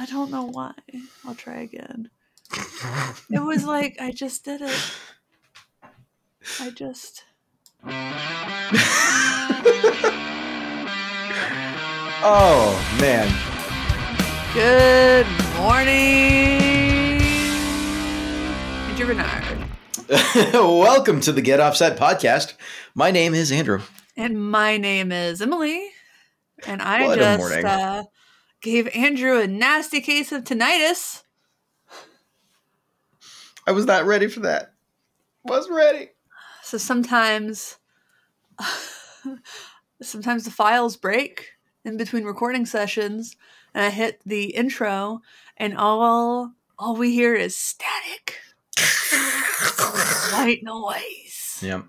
I don't know why. I'll try again. It was like I just did it. I just. Oh man. Good morning, Andrew Bernard. Welcome to the Get Offset podcast. My name is Andrew. And my name is Emily. And I What a just morning. uh, gave Andrew a nasty case of tinnitus. I was not ready for that. Wasn't ready. So sometimes, sometimes the files break in between recording sessions, and I hit the intro, and all all we hear is static, white noise. Yeah.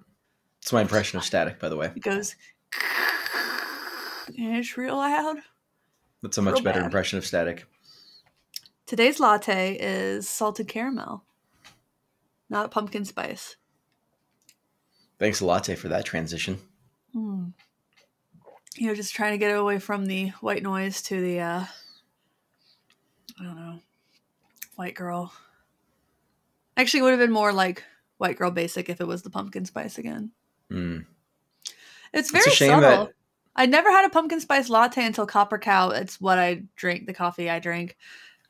It's my impression of static, by the way. It goes, and it's real loud. That's a much Real better bad. impression of static. Today's latte is salted caramel, not pumpkin spice. Thanks a latte for that transition. Hmm. You know, just trying to get away from the white noise to the, uh, I don't know, white girl. Actually, it would have been more like white girl basic if it was the pumpkin spice again. Mm. It's It's very shame subtle. that- I never had a pumpkin spice latte until Copper Cow. It's what I drink, the coffee I drink.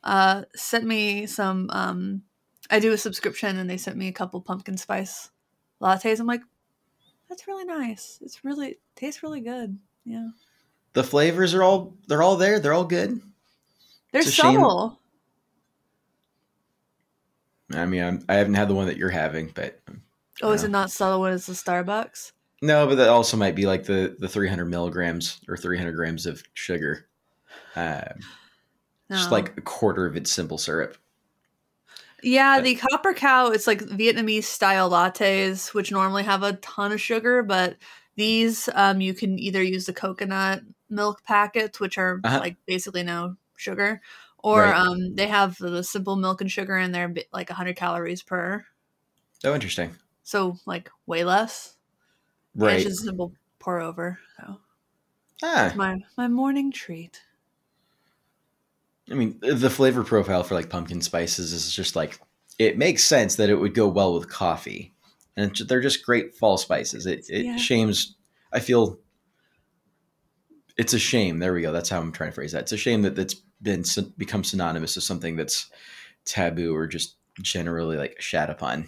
Uh, sent me some. Um, I do a subscription, and they sent me a couple pumpkin spice lattes. I'm like, that's really nice. It's really tastes really good. Yeah, The flavors are all they're all there. They're all good. they're subtle. I mean, I'm, I haven't had the one that you're having, but Oh, is it not subtle when it's the Starbucks? No, but that also might be like the the 300 milligrams or 300 grams of sugar. Um, No. Just like a quarter of its simple syrup. Yeah, But- the Copper Cow, it's like Vietnamese style lattes, which normally have a ton of sugar, but these um, you can either use the coconut milk packets, which are Uh-huh. like basically no sugar, or Right. um, they have the simple milk and sugar in there, like 100 calories per. Oh, interesting. So, like, way less. Right. It's just a simple pour over. So, Ah, my, my morning treat. I mean, the flavor profile for like pumpkin spices is just like it makes sense that it would go well with coffee, and they're just great fall spices. It it Yeah. shames. I feel it's a shame. There we go. That's how I'm trying to phrase that. It's a shame that that's been become synonymous with something that's taboo or just generally like shat upon.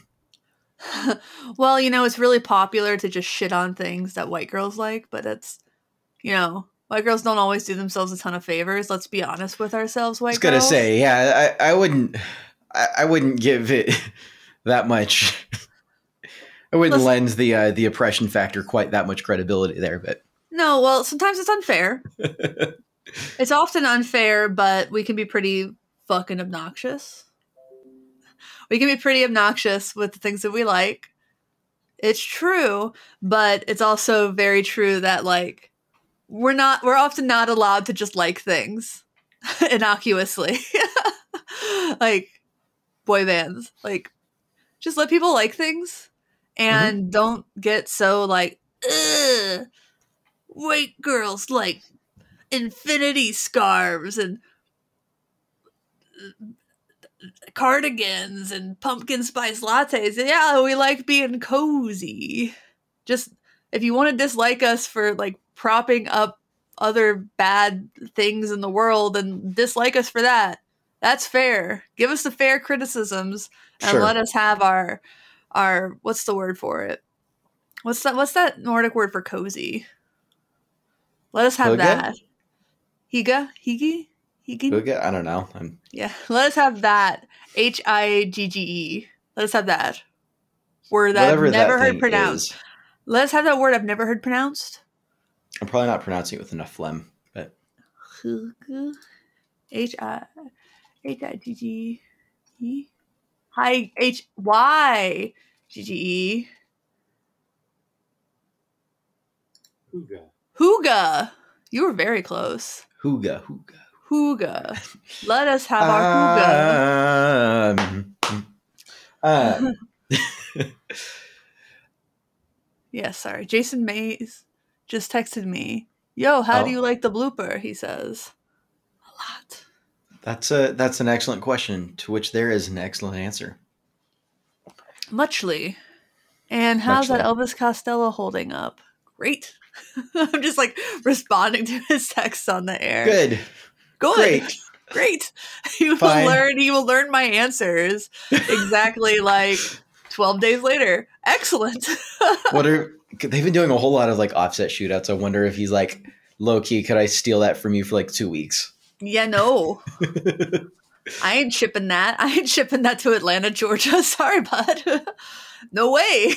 well, you know, it's really popular to just shit on things that white girls like, but it's, you know, white girls don't always do themselves a ton of favors. Let's be honest with ourselves, white. I was gonna girls. say, yeah, I, I wouldn't, I, I wouldn't give it that much. I wouldn't Listen- lend the uh, the oppression factor quite that much credibility there, but No, well, sometimes it's unfair. it's often unfair, but we can be pretty fucking obnoxious. We can be pretty obnoxious with the things that we like. It's true, but it's also very true that like we're not we're often not allowed to just like things innocuously. like boy bands. Like just let people like things mm-hmm. and don't get so like Ugh, white girls like infinity scarves and cardigans and pumpkin spice lattes. Yeah, we like being cozy. Just if you want to dislike us for like propping up other bad things in the world and dislike us for that, that's fair. Give us the fair criticisms and Sure. let us have our our what's the word for it? What's that what's that Nordic word for cozy? Let us have that. Higa? Higi? Higi? Okay, I don't know. I'm, Yeah. Let us have that. H I G G E. Let us have that. Word that whatever I've never that heard pronounced. is, Let us have that word I've never heard pronounced. I'm probably not pronouncing it with enough phlegm, but H I H I G G E. Hi H Y G G E. Huga. Hooga. You were very close. hooga, hooga. Hooga. Let us have our. Um, uh, Yeah, sorry. Jason Mays just texted me. Yo, how Oh. do you like the blooper? He says. A lot. That's a that's an excellent question to which there is an excellent answer. Muchly. And how's that Elvis Costello holding up? Great. I'm just like responding to his text on the air. Good. Good. Great. Great. He will Fine. learn he will learn my answers exactly like 12 days later. Excellent. What are they've been doing a whole lot of like offset shootouts. I wonder if he's like low key, could I steal that from you for like two weeks? yeah, no. I ain't shipping that. I ain't shipping that to Atlanta, Georgia. Sorry, bud. no way.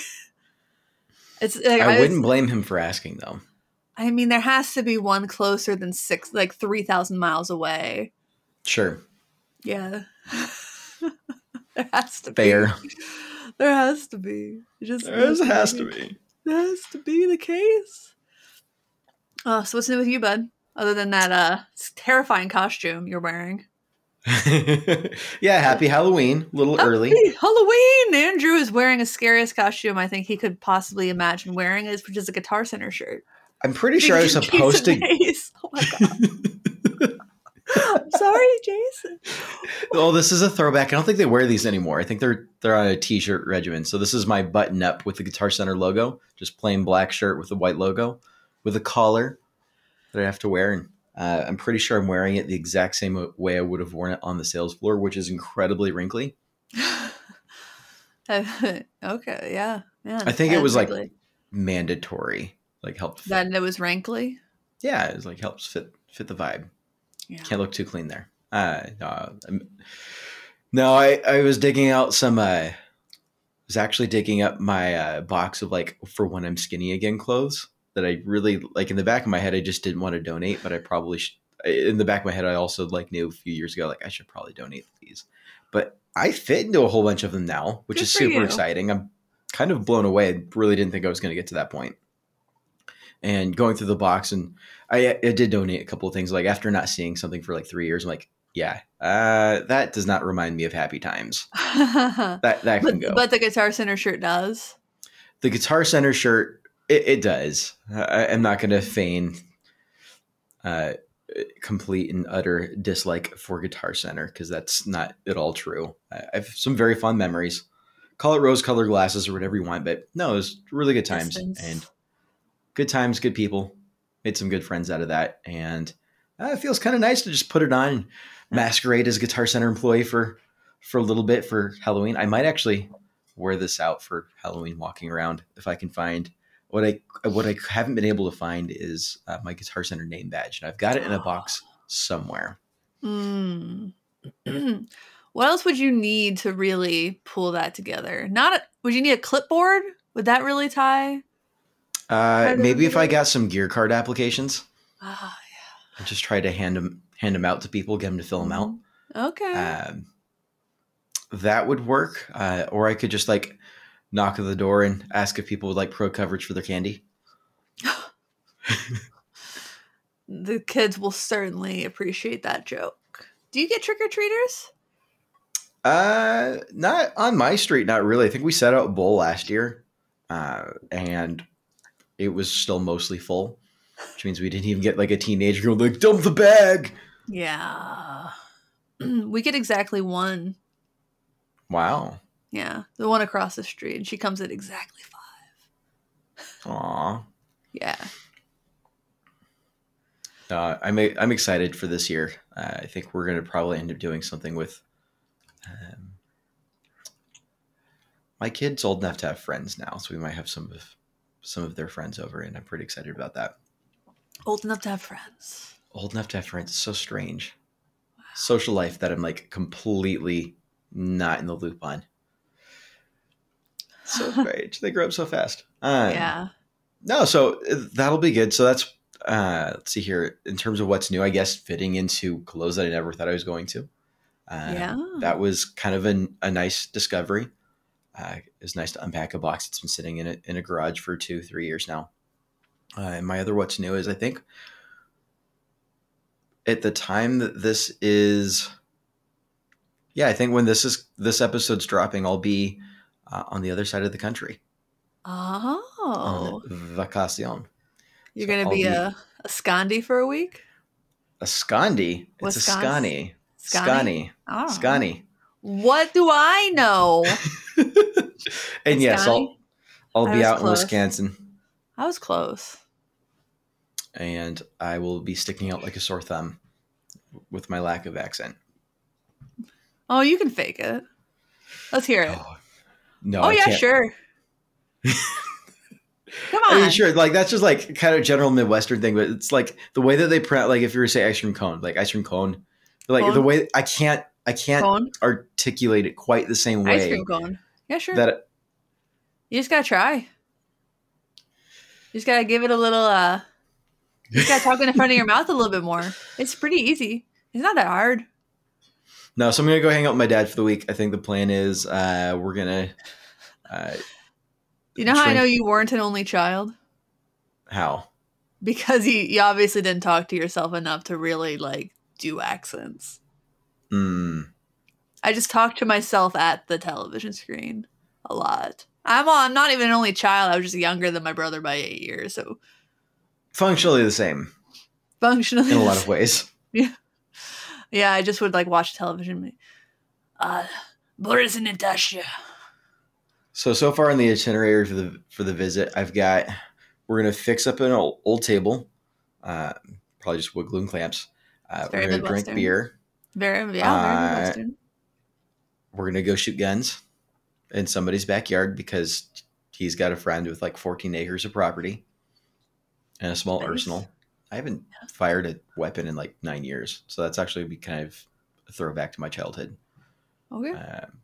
It's like, I I, wouldn't blame him for asking though. I mean, there has to be one closer than six, like 3,000 miles away. Sure. Yeah. there has to Fair. be. There has to be. It just There has to be. There has to be the case. Oh, so what's new with you, bud? Other than that uh terrifying costume you're wearing. yeah, happy Halloween. A little early. Halloween! Andrew is wearing a scariest costume I think he could possibly imagine wearing, is which is a Guitar Center shirt. I'm pretty sure I was supposed to. Oh my god. I'm sorry, Jason. well, this is a throwback. I don't think they wear these anymore. I think they're they're on a t-shirt regimen. So this is my button up with the Guitar Center logo, just plain black shirt with a white logo, with a collar that I have to wear. And uh, I'm pretty sure I'm wearing it the exact same way I would have worn it on the sales floor, which is incredibly wrinkly. okay, yeah. Yeah. I think it was, like, Mandatory, like helped. Fit. that it was rankly. yeah, it was like helps fit fit the vibe. Yeah. Can't look too clean there. Uh, no, I'm- no, I, I was digging out some. Uh, was actually digging up my uh, box of like for when I'm skinny again clothes that I really like. In the back of my head, I just didn't want to donate, but I probably should. In the back of my head, I also like knew a few years ago like I should probably donate these. But I fit into a whole bunch of them now, which Good is super you. exciting. I'm kind of blown away. I really didn't think I was going to get to that point. And going through the box, and I, I did donate a couple of things. Like after not seeing something for like three years, I'm like, yeah, uh, that does not remind me of happy times. but, That that can go. but the Guitar Center shirt does. the Guitar Center shirt, it, it does. I, I'm not going to feign uh, complete and utter dislike for Guitar Center because that's not at all true. I, I have some very fond memories. Call it rose colored glasses or whatever you want, but no, it was really good times Distance. and good times, good people. Made some good friends out of that, and uh, it feels kind of nice to just put it on and masquerade as a Guitar Center employee for for a little bit for Halloween. I might actually wear this out for Halloween walking around if I can find what I what I haven't been able to find is uh, my Guitar Center name badge, and I've got it in a box somewhere. Mm. what else would you need to really pull that together? Not a, would you need a clipboard? Would that really tie? Uh, maybe if I got some gear card applications, Ah, I just try to hand them hand them out to people, get them to fill them out. Okay. Um, that would work, uh, or I could just like knock on the door and ask if people would like pro coverage for their candy. the kids will certainly appreciate that joke. Do you get trick or treaters? Uh, not on my street, not really. I think we set out a bowl last year, uh, and it was still mostly full, which means we didn't even get like a teenager going like dump the bag. Yeah. we get exactly one. Wow, Yeah. The one across the street. And she comes at exactly five. aw. Yeah. Uh, I'm I'm excited for this year. Uh, I think we're gonna probably end up doing something with. Um, my kid's old enough to have friends now, so we might have some of some of their friends over, and I'm pretty excited about that. Old enough to have friends. Old enough to have friends is so strange. Social life that I'm like completely not in the loop on. So strange. they grow up so fast. Um, yeah. no, so uh, that'll be good. So that's uh let's see here in terms of what's new. I guess fitting into clothes that I never thought I was going to. Uh, yeah. that was kind of an, a nice discovery. Uh, it was nice to unpack a box that's been sitting in a, in a garage for two, three years now. Uh, and my other what's new is I think at the time that this is, yeah, I think when this is this episode's dropping, I'll be uh, on the other side of the country. Oh. on vacation. You're so going to be be- a, a Scandi for a week? A Scandi. It's a. Scani. Scotty. Oh. Scotty. What do I know? and yes, I'll I'll I be out close. in Wisconsin I was close. and I will be sticking out like a sore thumb with my lack of accent. Oh, you can fake it. Let's hear it. Oh, no, oh I yeah, can't. sure. Come I on. mean, sure, like that's just like kind of general Midwestern thing, but it's like the way that they pronounce, like if you were to say ice cream cone, like ice cream cone, like Cone? the way I can't, I can't Cone. articulate it quite the same way. Ice cream cone. Yeah, sure. that you just gotta try. You just gotta give it a little uh you just gotta talk in the front of your mouth a little bit more. It's pretty easy. It's not that hard. No, so I'm gonna go hang out with my dad for the week. I think the plan is uh, we're gonna uh, You know how I know you weren't an only child? how Because you, you obviously didn't talk to yourself enough to really like do accents. Mm, I just talked to myself at the television screen a lot. I'm I'm not even an only child. I was just younger than my brother by eight years, so functionally the same functionally in a lot of ways. Yeah, yeah. I just would like watch television. Uh, Boris and Natasha. So so far in the itinerary for the for the visit, I've got we're gonna fix up an old, old table, uh, probably just wood glue and clamps. Uh, we're gonna drink Midwestern. beer. Very yeah, Uh, very Midwestern. We're gonna go shoot guns in somebody's backyard because he's got a friend with like 14 acres of property and a small Nice. arsenal. I haven't fired a weapon in like nine years, so that's actually be kind of a throwback to my childhood. Okay. Um,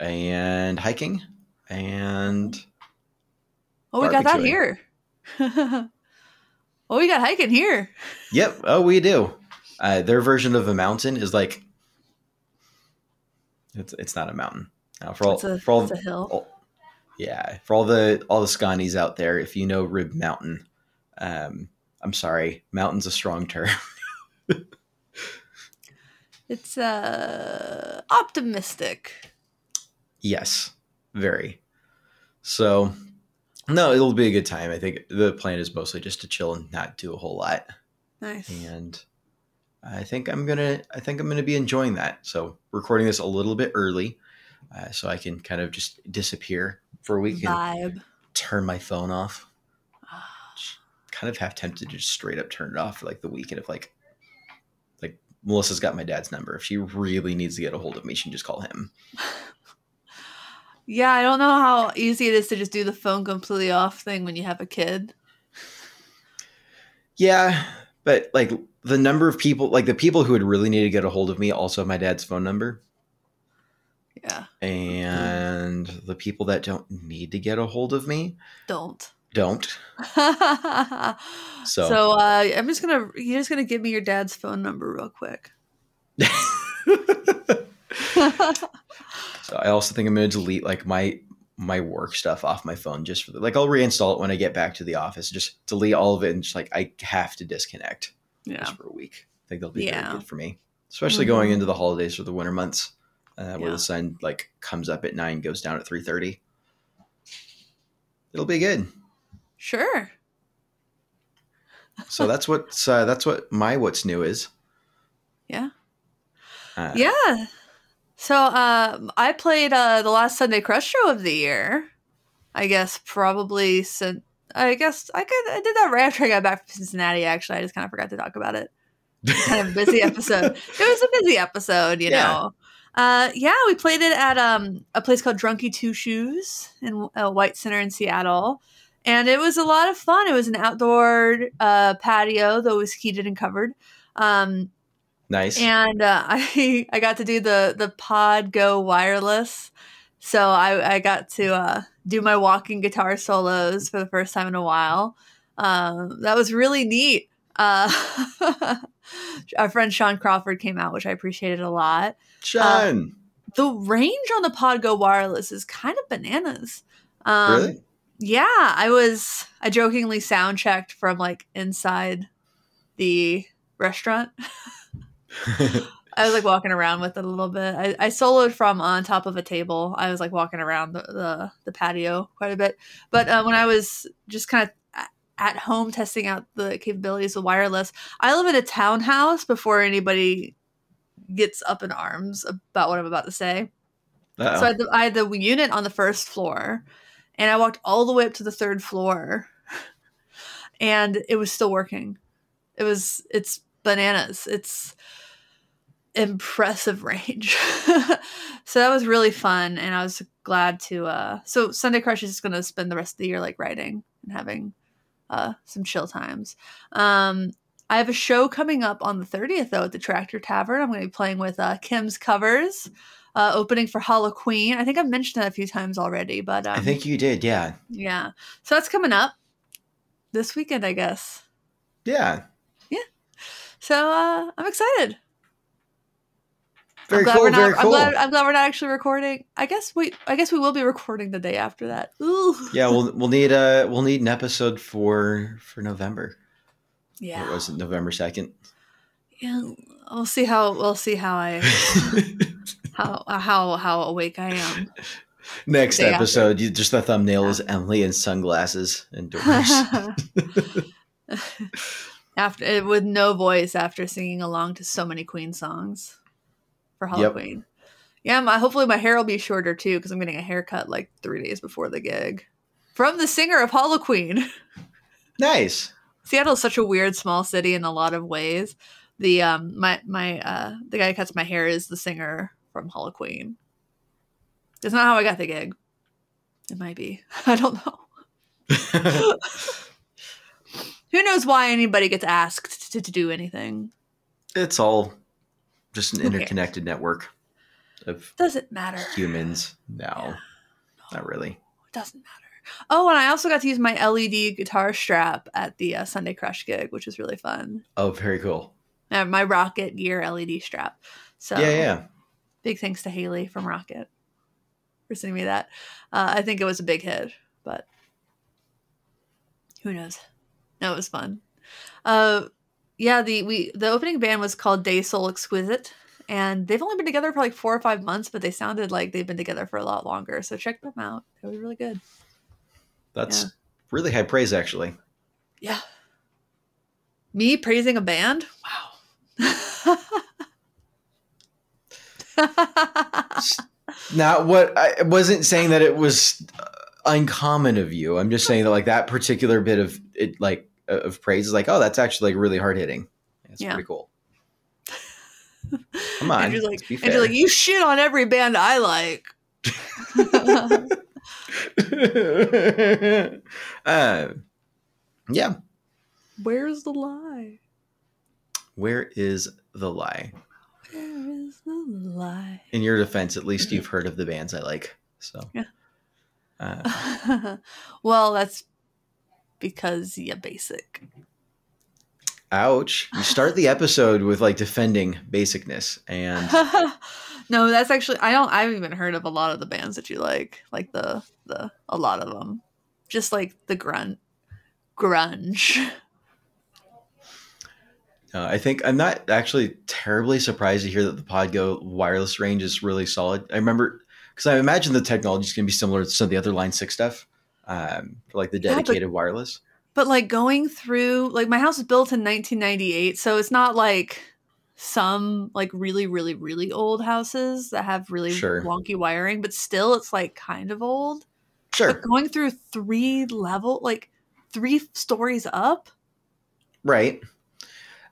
and hiking and Oh, we got that here. oh, we got hiking here. Yep. Oh, we do. Uh, their version of a mountain is like it's it's not a mountain. For all It's a, for all a hill. all- yeah for all the all the Scotties out there, if you know Rib Mountain, um, I'm sorry, mountain's a strong term. It's uh optimistic. yes, very. So, no, it'll be a good time. I think the plan is mostly just to chill and not do a whole lot. Nice. and I think I'm gonna I think I'm gonna be enjoying that. So recording this a little bit early, uh, so I can kind of just disappear for a week and Vibe. turn my phone off. Kind of half tempted to just straight up turn it off for like the weekend if like like Melissa's got my dad's number. If she really needs to get a hold of me, she can just call him. Yeah, I don't know how easy it is to just do the phone completely off thing when you have a kid. Yeah, but like the number of people, like the people who would really need to get a hold of me, also have my dad's phone number. Yeah. and the people that don't need to get a hold of me Don't. don't. so So, uh, I'm just gonna you're just gonna give me your dad's phone number real quick. so I also think I'm to delete like my my work stuff off my phone just for the, like I'll reinstall it when I get back to the office. Just delete all of it and just like I have to disconnect yeah. just for a week. I think they'll be Yeah. good for me, especially Mhm. going into the holidays or the winter months, uh, where Yeah. the sun like comes up at nine, goes down at three thirty. It'll be good. Sure. So that's what uh, that's what my what's new is. Yeah. Uh, Yeah. So um, I played uh, the last Sunday Crush show of the year. I guess probably since I guess I could I did that right after I got back from Cincinnati. Actually, I just kind of forgot to talk about it. Kind of busy episode. It was a busy episode, you Yeah. know. Uh, yeah, we played it at um, a place called Drunky Two Shoes in uh, White Center in Seattle, and it was a lot of fun. It was an outdoor uh, patio that was heated and covered. Um, nice. and uh, I I got to do the the Pod Go wireless, so I I got to uh, do my walking guitar solos for the first time in a while. Um, that was really neat. Uh, our friend Sean Crawford came out, which I appreciated a lot. Sean. The range on the Pod Go wireless is kind of bananas. Um, really? yeah, I was I jokingly sound checked from like inside the restaurant. I was like walking around with it a little bit. I, I soloed from on top of a table. I was like walking around the, the, the patio quite a bit. But uh, when I was just kind of at home testing out the capabilities of wireless, I live in a townhouse before anybody gets up in arms about what I'm about to say. Uh-oh. So I had, the, I had the unit on the first floor, and I walked all the way up to the third floor, and it was still working. It was it's bananas. It's impressive range. so that was really fun, and I was glad to. uh So Sunday Crush is just going to spend the rest of the year like writing and having uh some chill times. Um I have a show coming up on the 30th though at the Tractor Tavern. I'm going to be playing with uh, Kim's covers uh, opening for Hollow Queen. I think I've mentioned that a few times already, but um, I think you did, yeah. yeah. So that's coming up this weekend, I guess. Yeah. So uh, I'm excited. Very I'm glad cool, we're not, I'm cool. glad, I'm glad we're not actually recording. I guess we I guess we will be recording the day after that. Ooh. Yeah, we'll we'll need uh we'll need an episode for for November. Yeah. It was November second. Yeah. We'll see how we'll see how I how how how awake I am. Next after. episode, you just the thumbnail is Emily in sunglasses indoors. after eh, with no voice after singing along to so many Queen songs for Yep. Halloween. Yeah, my, hopefully my hair will be shorter too because I'm getting a haircut like three days before the gig from the singer of Hollow Queen. nice. Seattle's such a weird small city in a lot of ways. The um my my uh the guy who cuts my hair is the singer from Hollow Queen. That's not how I got the gig. It might be. I don't know. Who knows why anybody gets asked to, to do anything? it's all just an interconnected network of Doesn't matter. humans. No, Yeah. not really. It doesn't matter. Oh, and I also got to use my LED guitar strap at the uh, Sunday Crush gig, which was really fun. Oh, very cool. Uh, my Rocket Gear LED strap. So Yeah, yeah. big thanks to Haley from Rocket for sending me that. Uh, I think it was a big hit, but who knows? No, it was fun. Uh, yeah, the we the opening band was called Day Soul Exquisite, and they've only been together for like four or five months, but they sounded like they've been together for a lot longer. So check them out; they were really good. That's Yeah. really high praise, actually. Yeah, me praising a band. Wow. Not what I wasn't saying that it was uh, uncommon of you. I'm just saying that like that particular bit of it, like uh, of praise is like, oh, that's actually like really hard hitting. It's Yeah. pretty cool. Come on, Andrew's like, let's be Andrew's like, you shit on every band I like. uh, yeah. Where's the lie? Where is the lie? Where is the lie? In your defense, at least you've heard of the bands I like. So, Yeah. Uh, well, that's because you're basic. ouch! You start the episode with like defending basicness, and no, that's actually I don't. I haven't even heard of a lot of the bands that you like, like the the a lot of them, just like the grunt grunge. Uh, I think I'm not actually terribly surprised to hear that the Pod Go wireless range is really solid. I remember because I imagine the technology is going to be similar to some of the other Line Six stuff, um, for like the Yeah, but- dedicated wireless. But like going through, like my house was built in 1998, so it's not like some like really, really, really old houses that have really Sure. wonky wiring, but still it's like kind of old. Sure, But going through three level, like three stories up. right.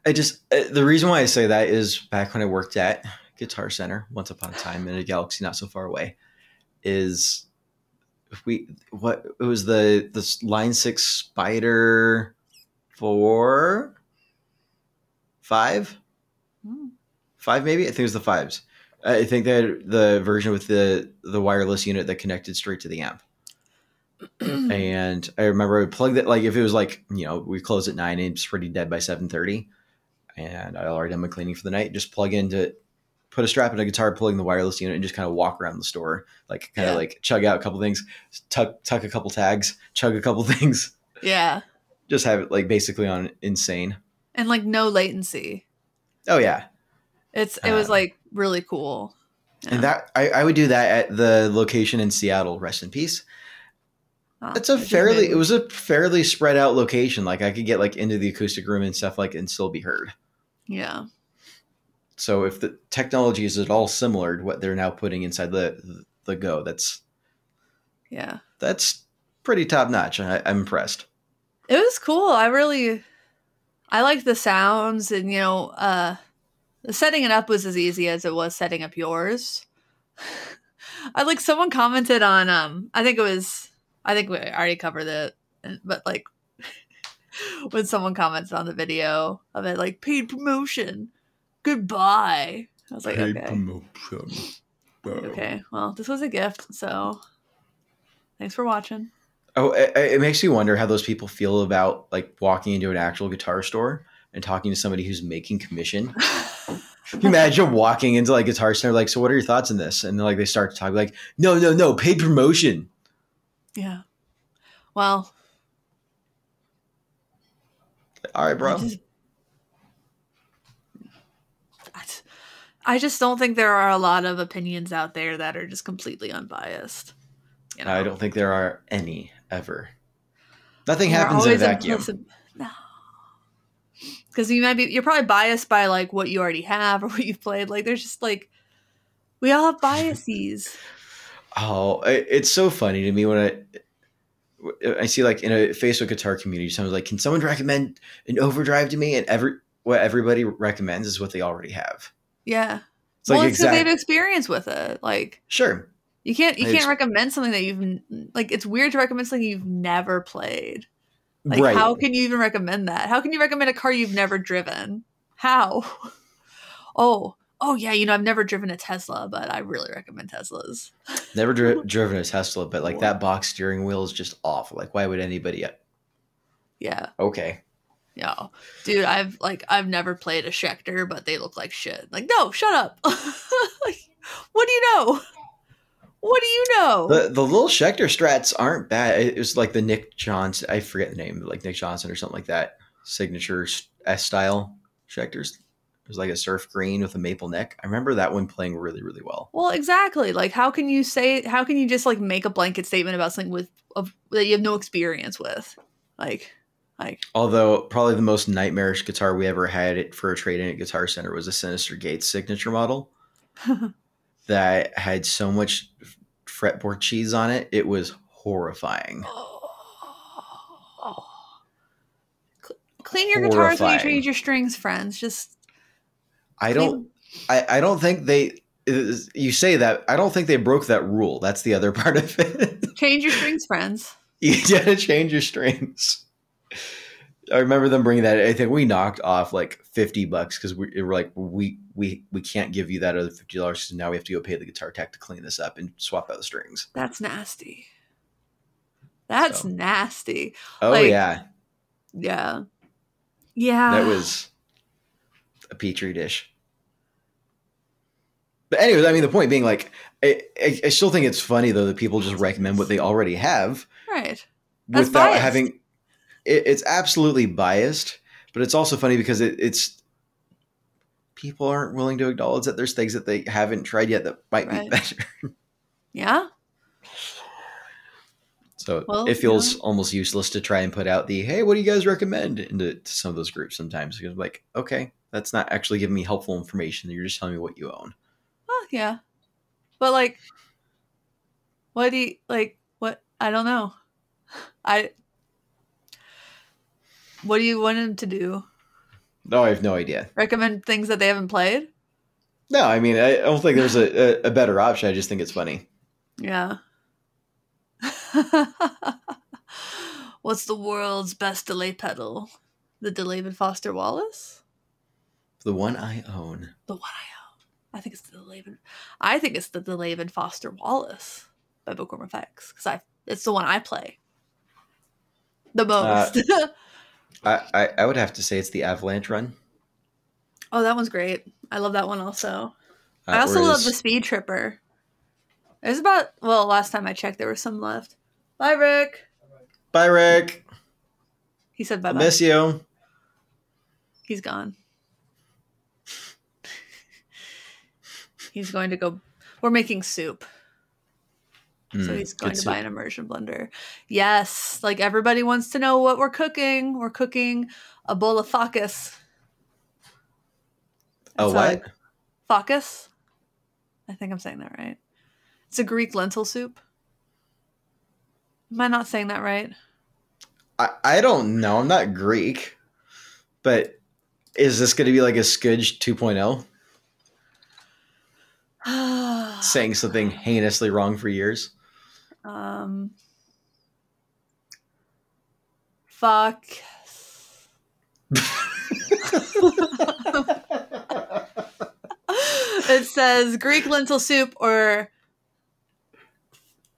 I just uh, the reason why I say that is back when I worked at Guitar Center once upon a time in a galaxy not so far away, is we what it was the the Line Six Spider four? Five? Hmm. five maybe? I think it was the fives. I think that the version with the the wireless unit that connected straight to the amp. And i remember i plugged it like if it was like you know we close at 9 and it's pretty dead by 7.30 and i already done my cleaning for the night just plug into put a strap in a guitar in the wireless unit and just kind of walk around the store like kind of Yeah. like chug out a couple things tuck tuck a couple tags chug a couple things yeah. just have it like basically on insane And like no latency. oh yeah It's it was Um, like really cool. Yeah. And that I, I would do that at the location in Seattle. Rest in peace. It's a fairly it was a fairly spread out location. Like I could get like into the acoustic room and stuff like and still be heard. Yeah. So if the technology is at all similar to what they're now putting inside the the Go, that's Yeah. that's pretty top notch. I, I'm impressed. It was cool. I really I liked the sounds and you know, uh setting it up was as easy as it was setting up yours. I like someone commented on um I think it was I think we already covered it but like when someone commented on the video of it like paid promotion goodbye I was like Paid okay promotion. okay well this was a gift so thanks for watching Oh, it, it makes me wonder how those people feel about like walking into an actual guitar store and talking to somebody who's making commission. Imagine walking into like Guitar Center, like, so what are your thoughts on this? And then like they start to talk like, no, no, no, paid promotion. yeah well All right, I bro. just, I just- I just don't think there are a lot of opinions out there that are just completely unbiased. You I don't think there are any ever. Nothing There are happens in a vacuum. implicit- No. Because you might be, you're probably biased by like what you already have or what you've played. Like, there's just like, we all have biases. Oh, it- it's so funny to me when I I see like in a Facebook guitar community, someone's like, "Can someone recommend an overdrive to me?" And every what everybody recommends is what they already have. Yeah. It's well, like it's because they have experience with it. Like, sure. you can't, you It's- can't recommend something that you've, like, it's weird to recommend something you've never played. Like, right. how can you even recommend that? How can you recommend a car you've never driven? How? Oh, oh yeah, you know, I've never driven a Tesla, but I really recommend Teslas. Never dri- driven a Tesla, but like that box steering wheel is just awful. Like, why would anybody? Uh yeah, Okay, yeah, dude, I've like I've never played a Schecter, but they look like shit. Like, no, shut up. like, what do you know? What do you know? the the little Schecter Strats aren't bad. It was like the Nick Johnson. I forget the name, like Nick Johnson or something like that. Signature S style Schecters. It was like a surf green with a maple neck. I remember that one playing really, really well. well, exactly. Like, how can you say? How can you just like make a blanket statement about something with of that you have no experience with? Like, like Although probably the most nightmarish guitar we ever had for a trade in at Guitar Center was a Synyster Gates signature model that had so much fretboard cheese on it. It was horrifying. Cl- Clean your guitars when you change your strings, friends. Just I don't. I, I don't think they. is- You say that. I don't think they broke that rule. That's the other part of it. change your strings, friends. you gotta change your strings. I remember them bringing that. I think we knocked off like fifty bucks because we were like, we we we can't give you that other fifty dollars because now we have to go pay the guitar tech to clean this up and swap out the strings. That's nasty. That's So. nasty. Oh Like- yeah, Yeah. Yeah. that was a petri dish. But anyways, I mean, the point being, like, I, I, I still think it's funny though that people just recommend what they already have right. That's without biased. having. It, it's absolutely biased, but it's also funny because it, it's people aren't willing to acknowledge that there's things that they haven't tried yet that might Right. be better. Yeah. So Well, it feels almost useless to try and put out the hey, what do you guys recommend into to some of those groups sometimes because I'm like okay, that's not actually giving me helpful information. You're just telling me what you own. Oh, yeah. But like what do you like what I don't know. I what do you want them to do? No, I have no idea. Recommend things that they haven't played? No, I mean I don't think there's a, a, a better option. I just think it's funny. Yeah. What's the world's best delay pedal? The David Foster Wallace? The one I own. The one I own. I think it's the David. I think it's the David Foster Wallace by Bookworm Effects because I it's the one I play the uh, most. I, I I would have to say it's the Avalanche Run. oh, that one's great. I love that one also. Uh, I also love the Speed Tripper. There's about well, last time I checked, there was some left. Bye, Rick. Bye, Rick. He said bye bye. miss you. He's gone. he's going to go. We're making soup, so Mm, he's going to buy an immersion blender. Yes, like everybody wants to know what we're cooking. We're cooking a bowl of. Oh, how I- what? Focus. I think I'm saying that right. It's a Greek lentil soup. Am I not saying that right? I, I don't know. I'm not Greek, but is this going to be like a Skudge 2.0, saying something heinously wrong for years? Um, fuck. it says Greek lentil soup or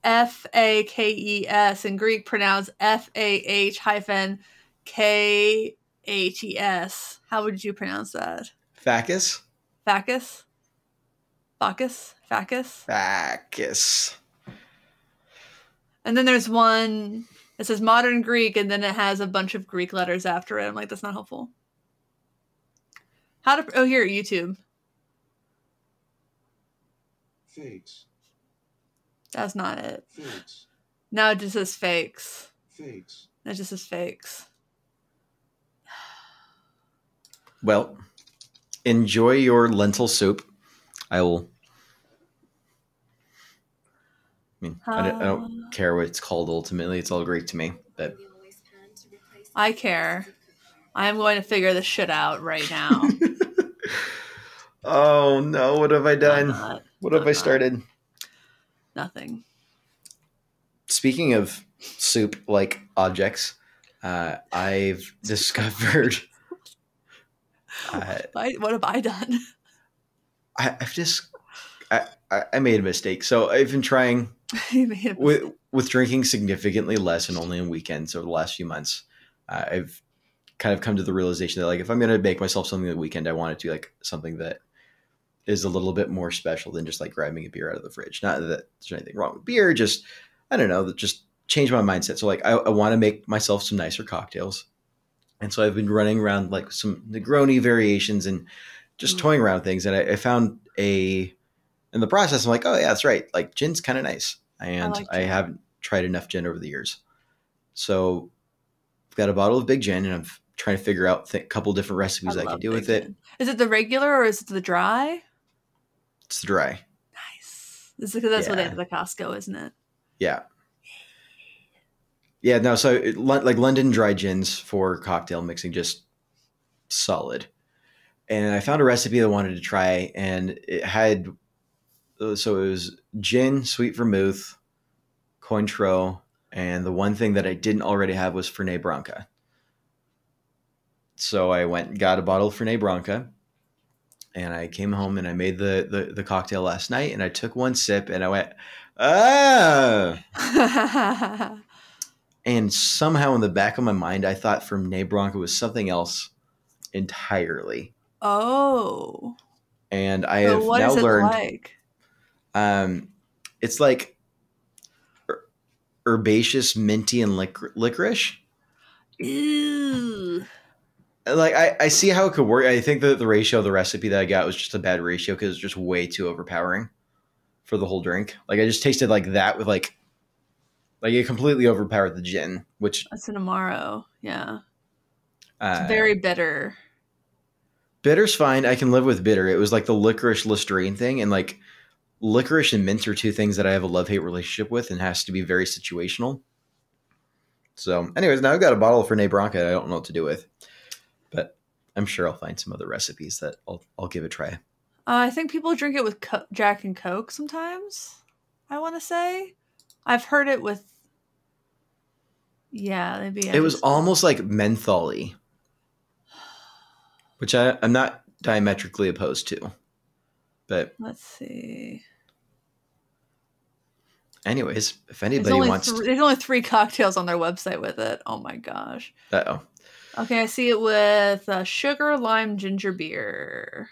F A K E S in Greek pronounced F A H hyphen K H E S. How would you pronounce that? Facus? Bacchus? Bacchus? Bacchus? Facus. And then there's one it says modern Greek and then it has a bunch of Greek letters after it. I'm like, that's not helpful. How to oh here, YouTube. Fakes. That's not it. Fakes. Now it just says fakes. Fakes. It just says fakes. Well, enjoy your lentil soup. I will. I mean, I don't, I don't care what it's called ultimately. It's all Greek to me. But I care. I am going to figure this shit out right now. oh no, what have I done? not. What have I started? Nothing. Speaking of soup like objects, uh, I've discovered. Uh, what have I done? I, I've just I, I made a mistake. So I've been trying you made a with with drinking significantly less and only on weekends over the last few months. Uh, I've kind of come to the realization that like if I'm going to make myself something the weekend, I want it to be like something that is a little bit more special than just like grabbing a beer out of the fridge. Not that there's anything wrong with beer, just I don't know, just change my mindset. So like I, I want to make myself some nicer cocktails. And so I've been running around like some Negroni variations and just Mm. toying around things. And I, I found a in the process, I'm like, oh yeah, that's right. Like gin's kind of nice, and like I, haven't tried enough gin over the years. So I've got a bottle of Big Gin, and I'm trying to figure out a couple different recipes I, love can do with it. Gin. Is it the regular or is it the dry? It's the dry, Nice. This is because that's what they Yeah. have at the Costco, isn't it? yeah, yeah. No, so it, like London dry gins for cocktail mixing, just solid. And I found a recipe that I wanted to try, and it had so it was gin, sweet vermouth, Cointreau, and the one thing that I didn't already have was Fernet Branca. So I went and got a bottle of Fernet Branca, and I came home and I made the, the the cocktail last night, and I took one sip and I went, ah. And somehow in the back of my mind, I thought Fernet Branca was something else entirely. oh. And I So have what now learned like? Um, it's like her- herbaceous, minty, and lic- licorice. Ew. Like I, I see how it could work. I think that the ratio of the recipe that I got was just a bad ratio because it's just way too overpowering for the whole drink. Like I just tasted like that with like, like it completely overpowered the gin, which That's an Amaro. Yeah. uh, It's very bitter. Bitter's fine. I can live with bitter. It was like the licorice Listerine thing, and like licorice and mint are two things that I have a love hate relationship with, and has to be very situational. So, anyways, now I've got a bottle of Fernet Branca. I don't know what to do with, but I'm sure I'll find some other recipes that I'll I'll give a try. Uh, I think people drink it with co- Jack and Coke sometimes. I want to say, I've heard it with. Yeah, maybe. It was almost like mentholy, which I, I'm not diametrically opposed to. But Let's see. anyways, if anybody only, wants, thr- there's only three cocktails on their website with it. Oh my gosh. uh oh, Okay, I see it with uh, sugar, lime, ginger beer.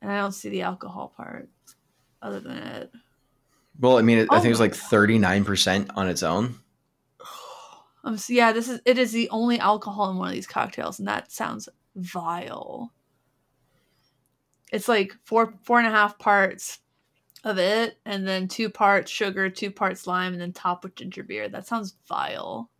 And I don't see the alcohol part other than it. well, I mean, it, I Oh think it's like 39 percent on its own. Um, so yeah, this is it is the only alcohol in one of these cocktails, and that sounds vile. It's like four four and a half parts of it, and then two parts sugar, two parts lime, and then top with ginger beer. That sounds vile.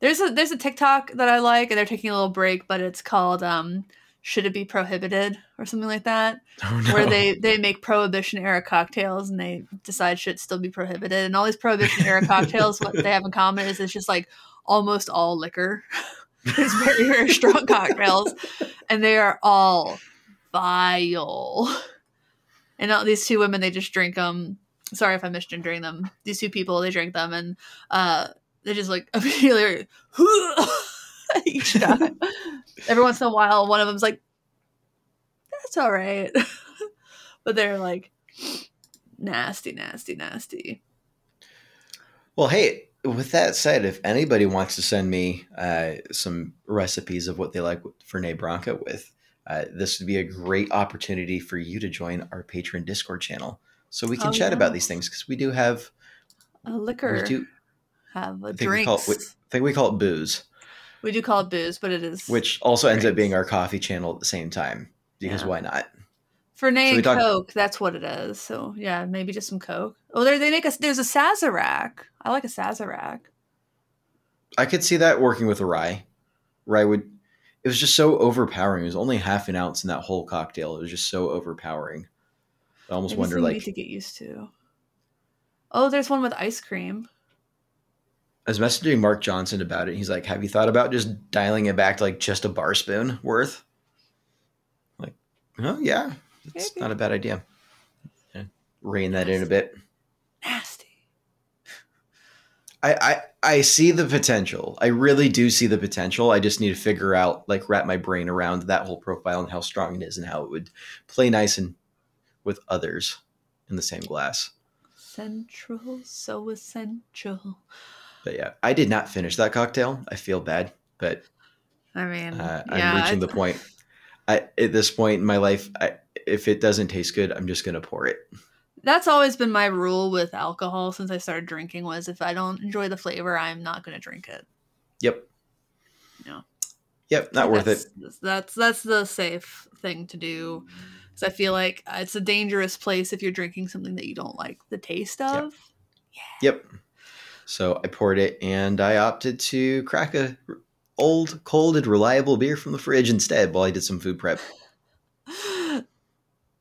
There's a there's a TikTok that I like, and they're taking a little break, but it's called um, "Should It Be Prohibited" or something like that, Oh, no. where they they make prohibition era cocktails and they decide should it still be prohibited. And all these prohibition era cocktails, what they have in common is it's just like almost all liquor. it's very very strong cocktails, and they are all vile. And all these two women, they just drink them. Sorry if I'm misgendering them. These two people, they drink them, and uh, they just like immediately each time. Every once in a while, one of them's like, "That's all right," but they're like nasty, nasty, nasty. Well, hey, with that said, if anybody wants to send me uh, some recipes of what they like Fernet Branca with, uh, this would be a great opportunity for you to join our patron Discord channel. So we can Oh, chat about these things because we do have, A liquor, we do, have a I think we call drinks. it, I think we call it booze, we do call it booze, but it is which also ends up being our coffee channel at the same time because Yeah. why not? Fernet and talk- Coke. That's what it is. So yeah, maybe just some Coke. Oh, there they make us. There's a Sazerac. I like a Sazerac. I could see that working with a rye. Rye would. It was just so overpowering. It was only half an ounce in that whole cocktail. It was just so overpowering. I almost wonder, like, need to get used to. Oh, there's one with ice cream. I was messaging Mark Johnson about it. He's like, "Have you thought about just dialing it back to like just a bar spoon worth?" Like, oh yeah, it's Maybe. not a bad idea. Yeah. Rein that in a bit. Nasty. I, I I see the potential. I really do see the potential. I just need to figure out, like, wrap my brain around that whole profile and how strong it is and how it would play nice and with others in the same glass. Central, so essential. But yeah, I did not finish that cocktail. I feel bad, but I mean, uh, I'm reaching the point. I, at this point in my life, I, if it doesn't taste good, I'm just gonna pour it. That's always been my rule with alcohol since I started drinking. Was if I don't enjoy the flavor, I'm not going to drink it. Yep. Yeah. Yep. Not worth it. that's, That's the safe thing to do. Because I feel like it's a dangerous place if you're drinking something that you don't like the taste of. Yep. So I poured it, and I opted to crack a old, cold, and reliable beer from the fridge instead while I did some food prep.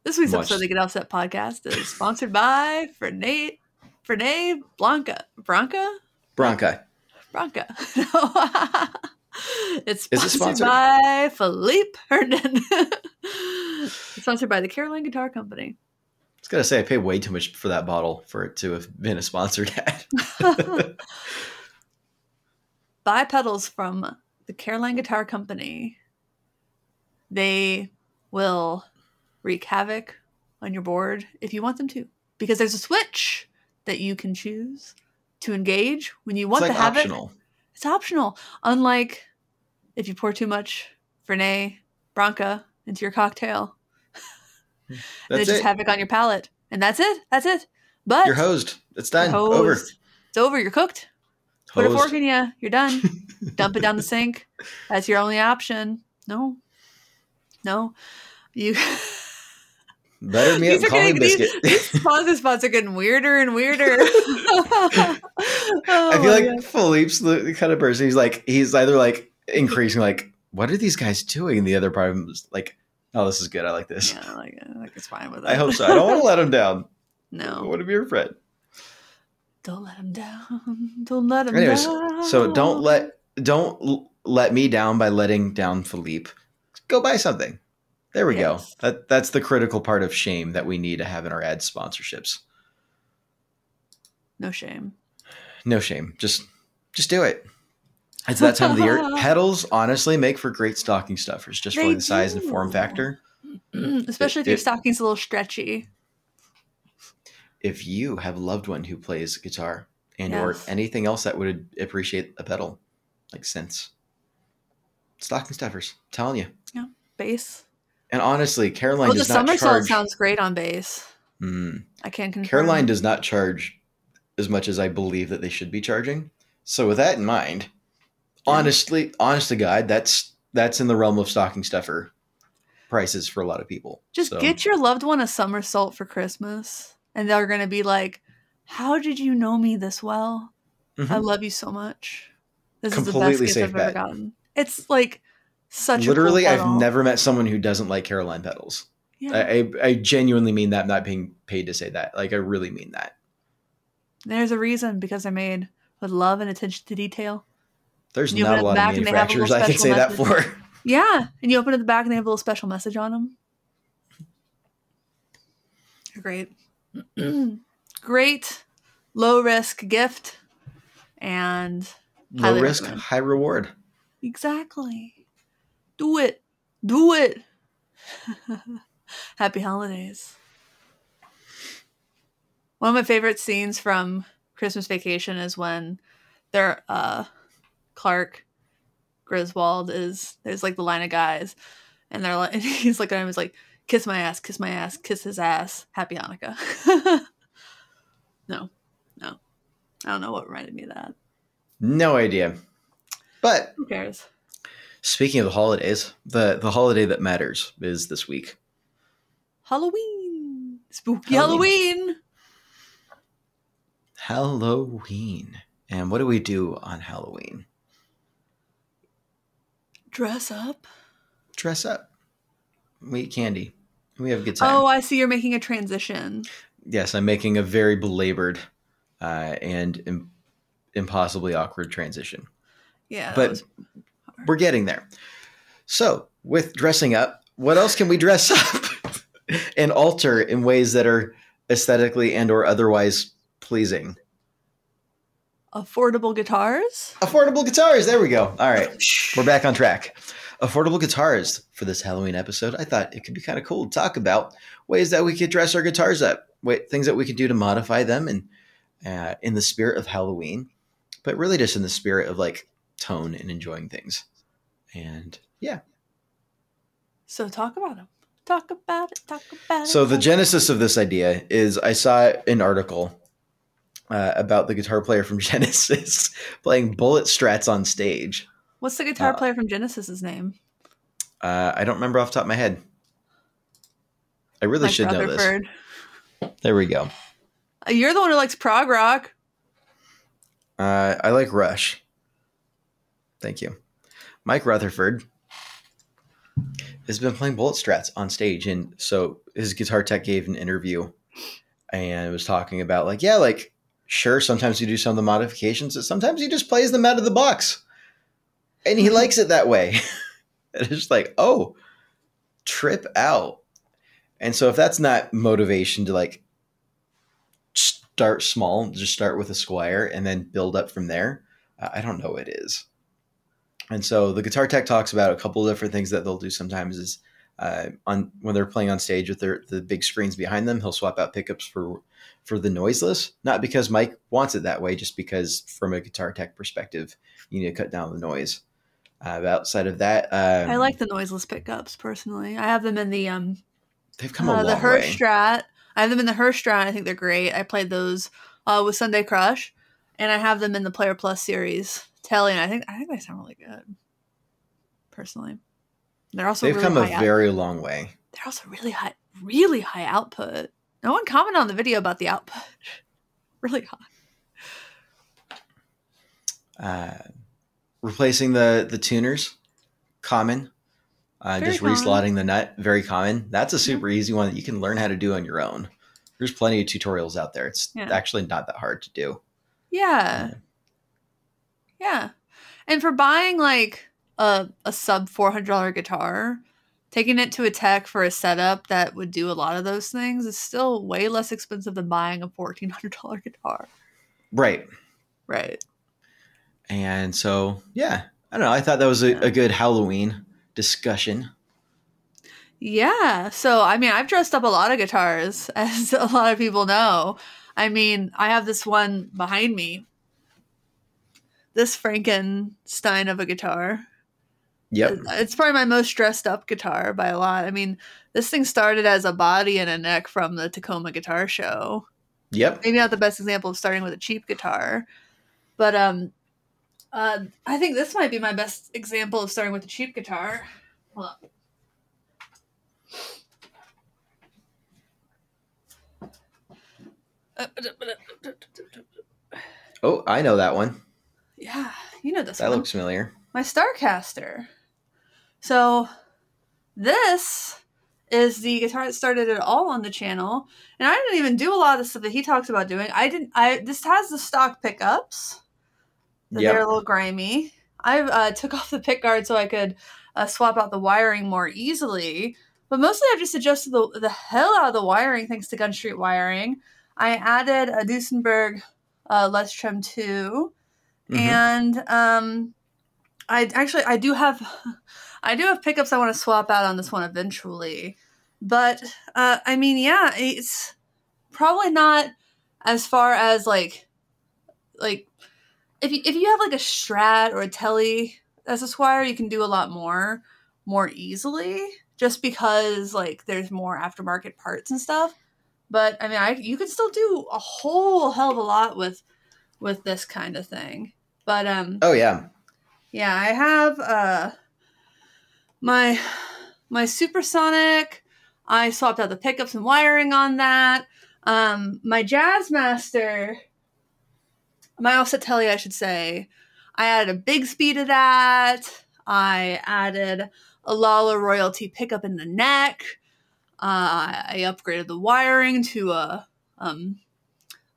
This week's episode of the Get Offset podcast is sponsored by Fernet Fernet Blanca Branca Bronca. Branca. it's Is it sponsored, sponsored? by Philippe Herndon. it's sponsored by the Caroline Guitar Company. I was gonna say I paid way too much for that bottle for it to have been a sponsored ad. Buy pedals from the Caroline Guitar Company. They will wreak havoc on your board if you want them to, because there's a switch that you can choose to engage when you it's want like the havoc. optional. It's optional. Unlike if you pour too much Fernet Branca into your cocktail, hmm. and That's it's just it. havoc on your palate, and that's it. That's it. But You're hosed. It's done. you're Over. It's over. You're cooked. Put a Hosed. fork in you. You're done. Dump it down the sink. That's your only option. No. No. You. Better me up These getting- these- biscuit. These sponsor spots are getting weirder and weirder. I I feel like Philippe's the kind of person. He's like he's either like increasing like what are these guys doing? And the other part of him is like, oh, this is good. I like this. Yeah, like, uh, like it's fine with it. I hope so. I don't want to let him down. I No. want to be your friend. Don't let him down. Don't let him Anyways, down. so don't let don't let me down by letting down Philippe. Go buy something. There we Yes. go. That that's the critical part of shame that we need to have in our ad sponsorships. No shame. No shame. Just just do it. It's that time of the year. Pedals honestly make for great stocking stuffers, just for They the size and form factor. Especially if your stocking's a little stretchy. If you have a loved one who plays guitar and or anything else that would appreciate a pedal, like synths, stocking stuffers. I'm telling you. Yeah, bass. And honestly, Caroline Oh, the does not somersault charge. sounds great on bass. Mm. I can confirm. Caroline does not charge as much as I believe that they should be charging. So with that in mind, honestly, honest to God, that's that's in the realm of stocking stuffer prices for a lot of people. Just So, get your loved one a somersault for Christmas, and they're gonna be like, "How did you know me this well? I Mhm. love you so much. This is the best gift I've ever gotten. It's like such Literally, cool I've never met someone who doesn't like Caroline pedals. Yeah. I, I, genuinely mean that. I'm not being paid to say that. Like, I really mean that. There's a reason because they're made with love and attention to detail. There's You not a lot of and they have a little manufacturers I can say special that for. Yeah, and you open it at the back and they have a little special message on them. Great, great, low risk gift, and Low risk, recommend. high reward. exactly, do it, do it. Happy holidays. One of my favorite scenes from Christmas Vacation is when they're uh Clark Griswold is there's like the line of guys and they're like and he's looking at him he's like kiss my ass kiss my ass kiss his ass happy Hanukkah no no I don't know what reminded me of that No idea. But who cares speaking of the holidays, the, the holiday that matters is this week. Halloween spooky Halloween. Halloween Halloween. And what do we do on Halloween? dress up Dress up. We eat candy. We have a good time. oh I see you're making a transition yes, I'm making a very belabored uh, and Im- impossibly awkward transition. yeah But was- we're getting there. So, with dressing up, what else can we dress up and alter in ways that are aesthetically and or otherwise pleasing? affordable guitars Affordable guitars. There we go. All right. We're back on track. Affordable guitars for this Halloween episode. I thought it could be kind of cool to talk about ways that we could dress our guitars up, wait, things that we could do to modify them and uh, in the spirit of Halloween, but really just in the spirit of like tone and enjoying things. And yeah. so talk about them talk about it talk about it So the genesis of this idea is I saw an article uh, about the guitar player from Genesis playing bullet strats on stage. What's the guitar Uh, player from Genesis's name? Uh, I don't remember off the top of my head. I really Mike should know this. There we go. You're the one who likes prog rock. Uh, I like Rush. Thank you. Mike Rutherford has been playing bullet strats on stage. And so his guitar tech gave an interview and was talking about, like, yeah, like, sure, sometimes you do some of the modifications, but sometimes he just plays them out of the box. And he mm-hmm. likes it that way. and it's just like, oh, trip out. And so if that's not motivation to like start small, just start with a Squier and then build up from there, I don't know what it is. And so the guitar tech talks about a couple of different things that they'll do sometimes is uh, on when they're playing on stage with their the big screens behind them, he'll swap out pickups for for the noiseless. Not because Mike wants it that way, just because from a guitar tech perspective, you need to cut down the noise. Uh, outside of that, um, I like the noiseless pickups personally. I have them in the um they've come a uh, long the way. Hirsch Strat. I have them in the Hirsch Strat. I think they're great. I played those uh, with Sunday Crush, and I have them in the Player Plus series. Telly, and I think I think they sound really good. Personally, they're also They've really come a high out- very long way. they're also really high, really high output. No one commented on the video about the output. really high. Uh, replacing the the tuners, common. Uh, just common. reslotting the nut, very common. That's a super easy one that you can learn how to do on your own. There's plenty of tutorials out there. It's Yeah. actually not that hard to do. Yeah. Yeah. And for buying like a, a sub $400 guitar, taking it to a tech for a setup that would do a lot of those things is still way less expensive than buying a $1,400 guitar. Right. Right. And so, yeah, I don't know. I thought that was a, a good Halloween discussion. Yeah. So, I mean, I've dressed up a lot of guitars, as a lot of people know. I mean, I have this one behind me. This Frankenstein of a guitar. Yep. It's probably my most dressed up guitar by a lot. I mean, this thing started as a body and a neck from the Tacoma Guitar Show. Yep. Maybe not the best example of starting with a cheap guitar, but um, uh, I think this might be my best example of starting with a cheap guitar. Hold. Oh, I know that one. Yeah, you know this That one. looks familiar. my Starcaster. So this is the guitar that started it all on the channel, and I didn't even do a lot of the stuff that he talks about doing. I didn't. I this has the stock pickups. Yep. They're a little grimy. I uh, took off the pick guard so I could uh, swap out the wiring more easily. But mostly, I've just adjusted the, the hell out of the wiring thanks to Gun Street Wiring. I added a Duesenberg uh, Les Trem 2 Mhm. and um i actually i do have i do have pickups i want to swap out on this one eventually but uh i mean yeah it's probably not as far as like like if you if you have like a strat or a telly as a Squier you can do a lot more more easily just because like there's more aftermarket parts and stuff but i mean i you can still do a whole hell of a lot with with this kind of thing but um Oh yeah. yeah, I have uh my my supersonic. I swapped out the pickups and wiring on that. Um my Jazzmaster, my offset telly, I should say. I added a Bigsby to that. I added a Lollar Royal T pickup in the neck. Uh, I upgraded the wiring to a um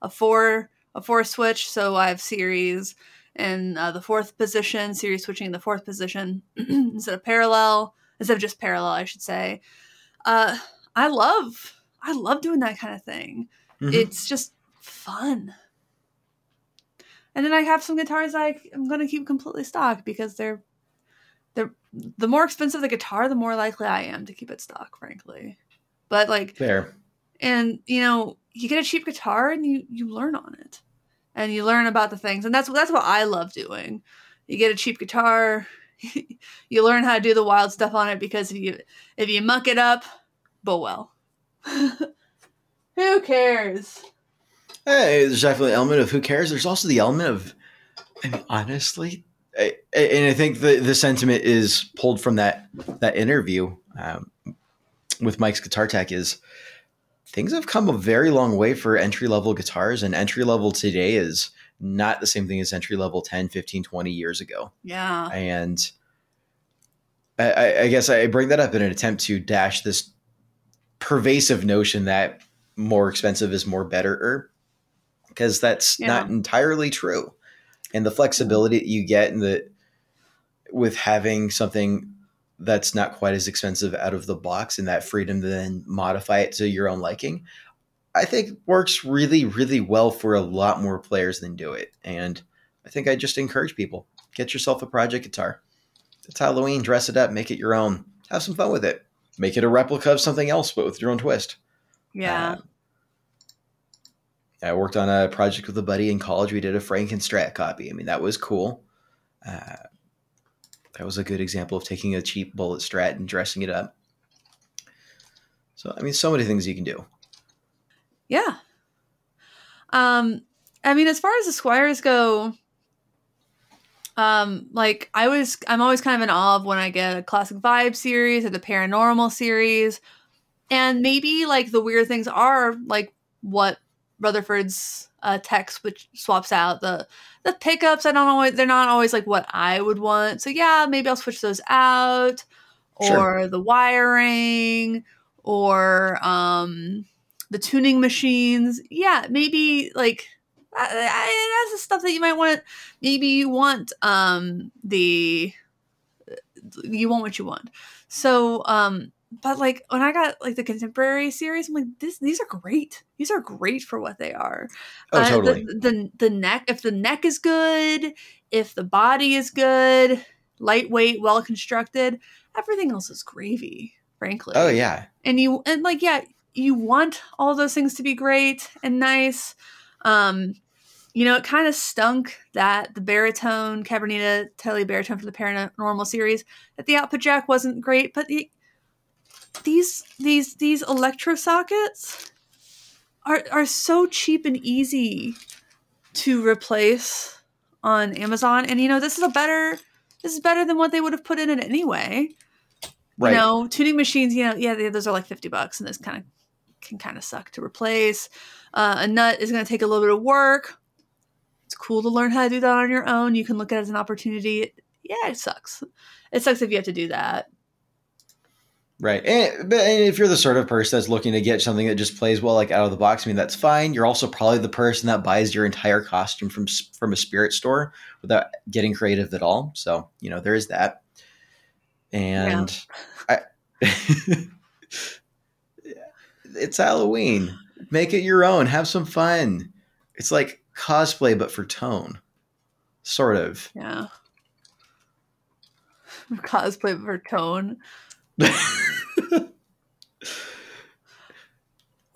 a four a four switch, so I have series in uh, the fourth position, series switching in the fourth position instead of parallel, instead of just parallel, I should say. Uh, I love, I love doing that kind of thing. Mhm. It's just fun. And then I have some guitars I, I'm going to keep completely stock because they're, they're the more expensive the guitar, the more likely I am to keep it stock, frankly. But like, Fair. and you know you get a cheap guitar and you you learn on it and you learn about the things. And that's that's what i love doing. You get a cheap guitar you learn how to do the wild stuff on it because if you if you muck it up but well. Who cares? Hey, there's definitely an element of who cares. There's also the element of, I mean, honestly, I, and I think the the sentiment is pulled from that that interview um, with Mike's Guitar Tech is things have come a very long way for entry level guitars, and entry level today is not the same thing as entry level 10, 15, 20 years ago. yeah And I- I, guess I bring that up in an attempt to dash this pervasive notion that more expensive is more better, because that's Yeah. not entirely true. And the flexibility that you get in the with having something that's not quite as expensive out of the box and that freedom to then modify it to your own liking, I think works really, really well for a lot more players than do it. And I think I just encourage people get yourself a project guitar. It's Halloween, dress it up, make it your own, have some fun with it. Make it a replica of something else, but with your own twist. yeah Uh, I worked on a project with a buddy in college. We did a Frankenstrat copy. I mean, that was cool. Uh, that was a good example of taking a cheap bullet strat and dressing it up. So, I mean, so many things you can do. Yeah. Um, I mean, as far as the Squiers go, um, like I was, I'm always kind of in awe of when I get a classic vibe series or the paranormal series, and maybe like the weird things are like what Rutherford's uh, text, which swaps out the the pickups. I don't always, they're not always like what I would want. So yeah, maybe I'll switch those out, or Sure. the wiring, or um the tuning machines. Yeah, maybe like I, I, that's the stuff that you might want. Maybe you want um the you want what you want. So um but like when I got like the contemporary series, I'm like this these are great. These are great for what they are. Oh, Uh, the- totally. The, the neck if the neck is good, if the body is good, lightweight, well constructed, everything else is gravy, frankly oh, yeah. and you and like yeah you want all those things to be great and nice um you know it kind of stunk that the baritone Cabronita telly baritone for the paranormal series that the output jack wasn't great but the, these these these electro sockets are are so cheap and easy to replace on amazon and you know this is a better this is better than what they would have put in it anyway Right. you know, tuning machines, you know, yeah, those are like 50 bucks and this kind of can kind of suck to replace. Uh, a nut is going to take a little bit of work. it's cool to learn how to do that on your own. You can look at it as an opportunity. Yeah, it sucks. It sucks if you have to do that. Right. And, but and if you're the sort of person that's looking to get something that just plays well, like out of the box, I mean, that's fine. You're also probably the person that buys your entire costume from from a spirit store without getting creative at all. So, you know, there is that. And I, it's Halloween. Make it your own. Have some fun. It's like cosplay, but for tone. Sort of. Yeah. Cosplay for tone.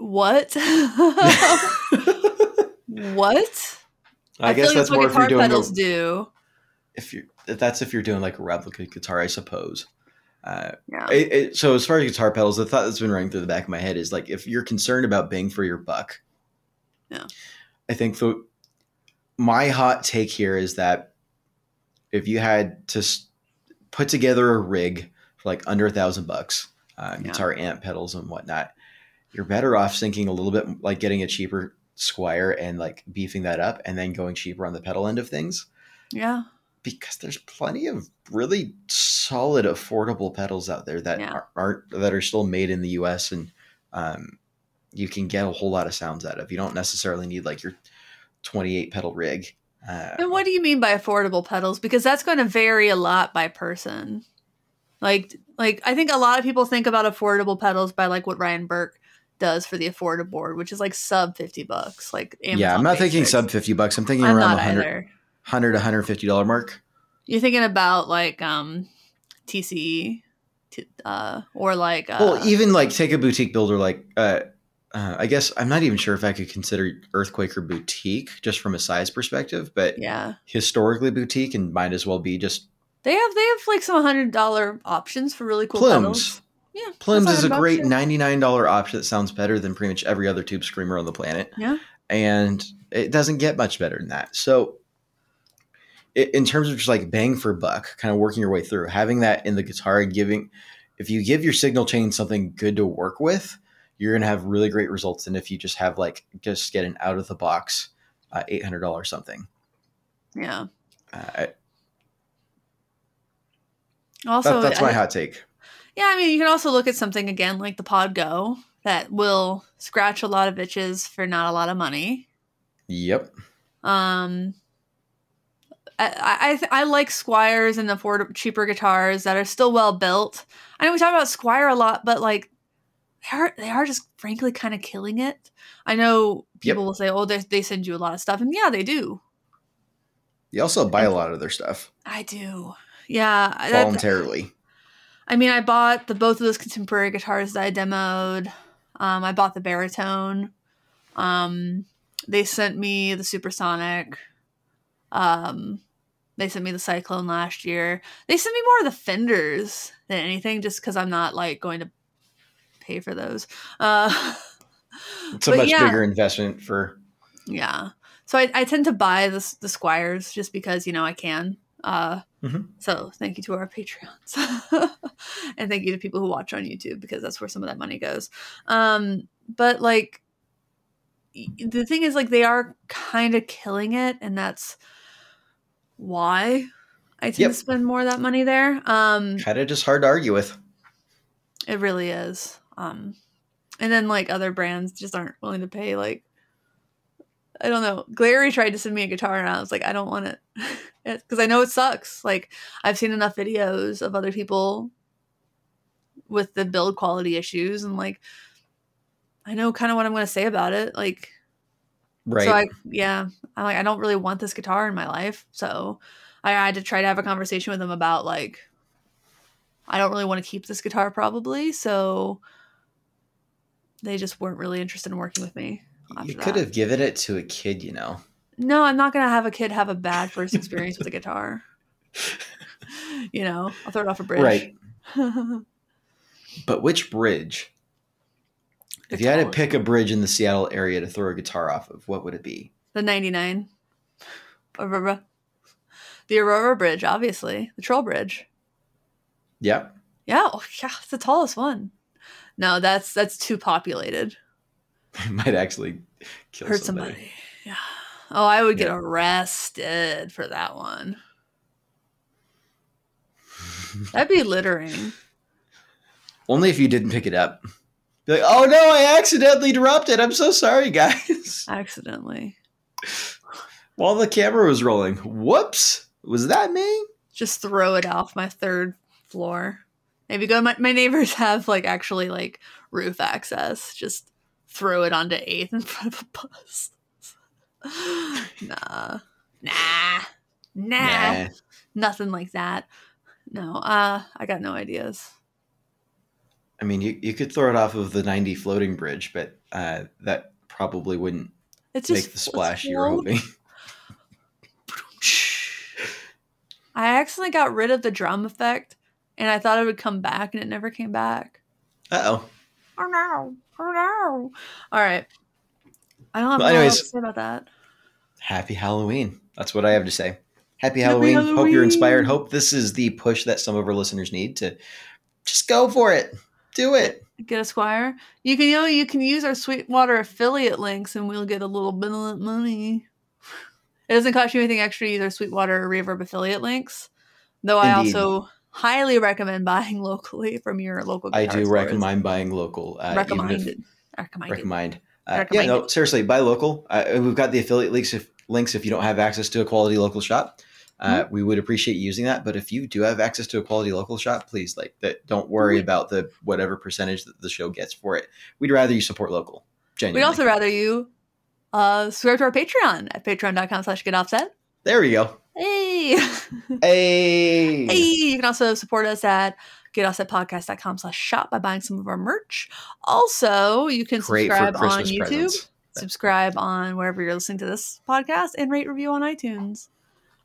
What? what? I, guess like that's what more if you're doing pedals a, do. if you that's if you're doing like a replica guitar, I suppose. Uh, Yeah. it, it, so as far as guitar pedals, the thought that's been running through the back of my head is like if you're concerned about bang for your buck. Yeah. I think the my hot take here is that if you had to put together a rig for like under a thousand bucks, uh, Yeah. guitar amp pedals and whatnot, you're better off sinking a little bit like getting a cheaper Squier and like beefing that up, and then going cheaper on the pedal end of things yeah. because there's plenty of really solid, affordable pedals out there that Yeah. are, aren't that are still made in the U.S. and um, you can get a whole lot of sounds out of. You don't necessarily need like your 28 pedal rig. Uh, And what do you mean by affordable pedals? Because that's going to vary a lot by person. Like, like I think a lot of people think about affordable pedals by like what Ryan Burke does for the affordable board, which is like sub fifty bucks. Like Amazon yeah, I'm not thinking sub 50 bucks. I'm thinking I'm around not the 100, either. 100 to 150 dollar mark. You're thinking about like um TCE, uh, or like uh, well, even like take a boutique builder like uh, uh, I guess I'm not even sure if I could consider Earthquaker boutique just from a size perspective, but yeah, historically boutique and might as well be just they have they have like some hundred dollar options for really cool pedals. Yeah, Plumes is a great bucks, $99 option that sounds better than pretty much every other tube screamer on the planet. Yeah. And it doesn't get much better than that. So, i- in terms of just like bang for buck, kind of working your way through, having that in the guitar and giving, if you give your signal chain something good to work with, you're going to have really great results than if you just have like, just get an out of the box uh, $800 something. Yeah. Uh, Also, that, that's my I- hot take. Yeah, I mean, you can also look at something again like the Pod Go that will scratch a lot of itches for not a lot of money. Yep. Um, I I, th- I like Squiers and afford cheaper guitars that are still well built. I know we talk about Squier a lot, but like they are they are just frankly kind of killing it. I know people will say, "Oh, they they send you a lot of stuff," and yeah, they do. You also buy a lot of their stuff I do. Yeah, that- voluntarily. I mean, I bought the both of those contemporary guitars that I demoed. Um, I bought the baritone. Um, they sent me the supersonic. Um, they sent me the cyclone last year. They sent me more of the fenders than anything, just because I'm not like going to pay for those. Uh, It's a much yeah. bigger investment for yeah. So I, I tend to buy the the Squiers just because you know I can. Uh, Mhm. So thank you to our Patreons, and thank you to people who watch on YouTube because that's where some of that money goes. Um, but like the thing is, like they are kind of killing it, and that's why I tend Yep. to spend more of that money there. Um, kind of just hard to argue with. it really is. Um, and then like other brands just aren't willing to pay. Like, I don't know. Glarry tried to send me a guitar, and I was like, I don't want it because I know it sucks. Like, I've seen enough videos of other people with the build quality issues, and like, I know kind of what I'm going to say about it. Like, Right. so I, yeah, I'm like, I don't really want this guitar in my life. So I had to try to have a conversation with them about like, I don't really want to keep this guitar probably. So they just weren't really interested in working with me. you could that. have given it to a kid, you know. No, I'm not going to have a kid have a bad first experience with a guitar. You know, I'll throw it off a bridge. Right. But which bridge? If you had to pick a bridge in the Seattle area to throw a guitar off of, what would it be? the 99. Aurora. The Aurora Bridge, obviously. The Troll Bridge. Yeah. Yeah, oh, yeah, it's the tallest one. No, that's that's too populated. It might actually kill Hurt somebody. somebody. Yeah. Oh, I would get Yeah. arrested for that one. That'd be littering. Only if you didn't pick it up. Be like, oh no, I accidentally dropped it. I'm so sorry, guys. Accidentally. While the camera was rolling. Whoops. Was that me? Just throw it off my third floor. Maybe go my, my neighbors have like actually like roof access. Just throw it onto eighth in front of a bus. nah. Nah. Nah. Nothing like that. No, uh, I got no ideas. I mean, you, you could throw it off of the 90 floating bridge, but uh, that probably wouldn't It's just make the splash you were hoping. I accidentally got rid of the drum effect, and I thought it would come back, and it never came back. Uh oh. Oh no! Oh no! All right. I don't have anything anyways. to say about that. Happy Halloween. That's what I have to say. Happy Happy Halloween. Hope you're inspired. Hope this is the push that some of our listeners need to just go for it. Do it. Get a Squier. You can you know you can use our Sweetwater affiliate links, and we'll get a little bit of money. It doesn't cost you anything extra to use our Sweetwater or Reverb affiliate links, though I also highly recommend buying locally from your local. I do stores. recommend buying local. Uh, recommended. Recommended. recommend. Uh, yeah, no, seriously, buy local. Uh, we've got the affiliate links if links if you don't have access to a quality local shop. Uh, Mm-hmm. We would appreciate using that, but if you do have access to a quality local shop, please like that. Don't worry We- about the whatever percentage that the show gets for it. We'd rather you support local. Genuinely. We'd also rather you uh, subscribe to our Patreon at patreon.com slash get offset. there we go. Hey. Hey. hey. You can also support us at getoffsetpodcast.com slash shop by buying some of our merch. Also, you can Great subscribe on YouTube, presents. subscribe on wherever you're listening to this podcast, and rate review on iTunes.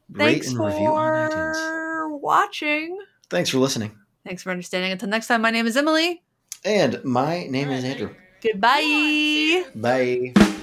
Rate Thanks and review on iTunes. for watching. Thanks for listening. Thanks for understanding. Until next time, my name is Emily. And my name is Andrew. Goodbye. Bye.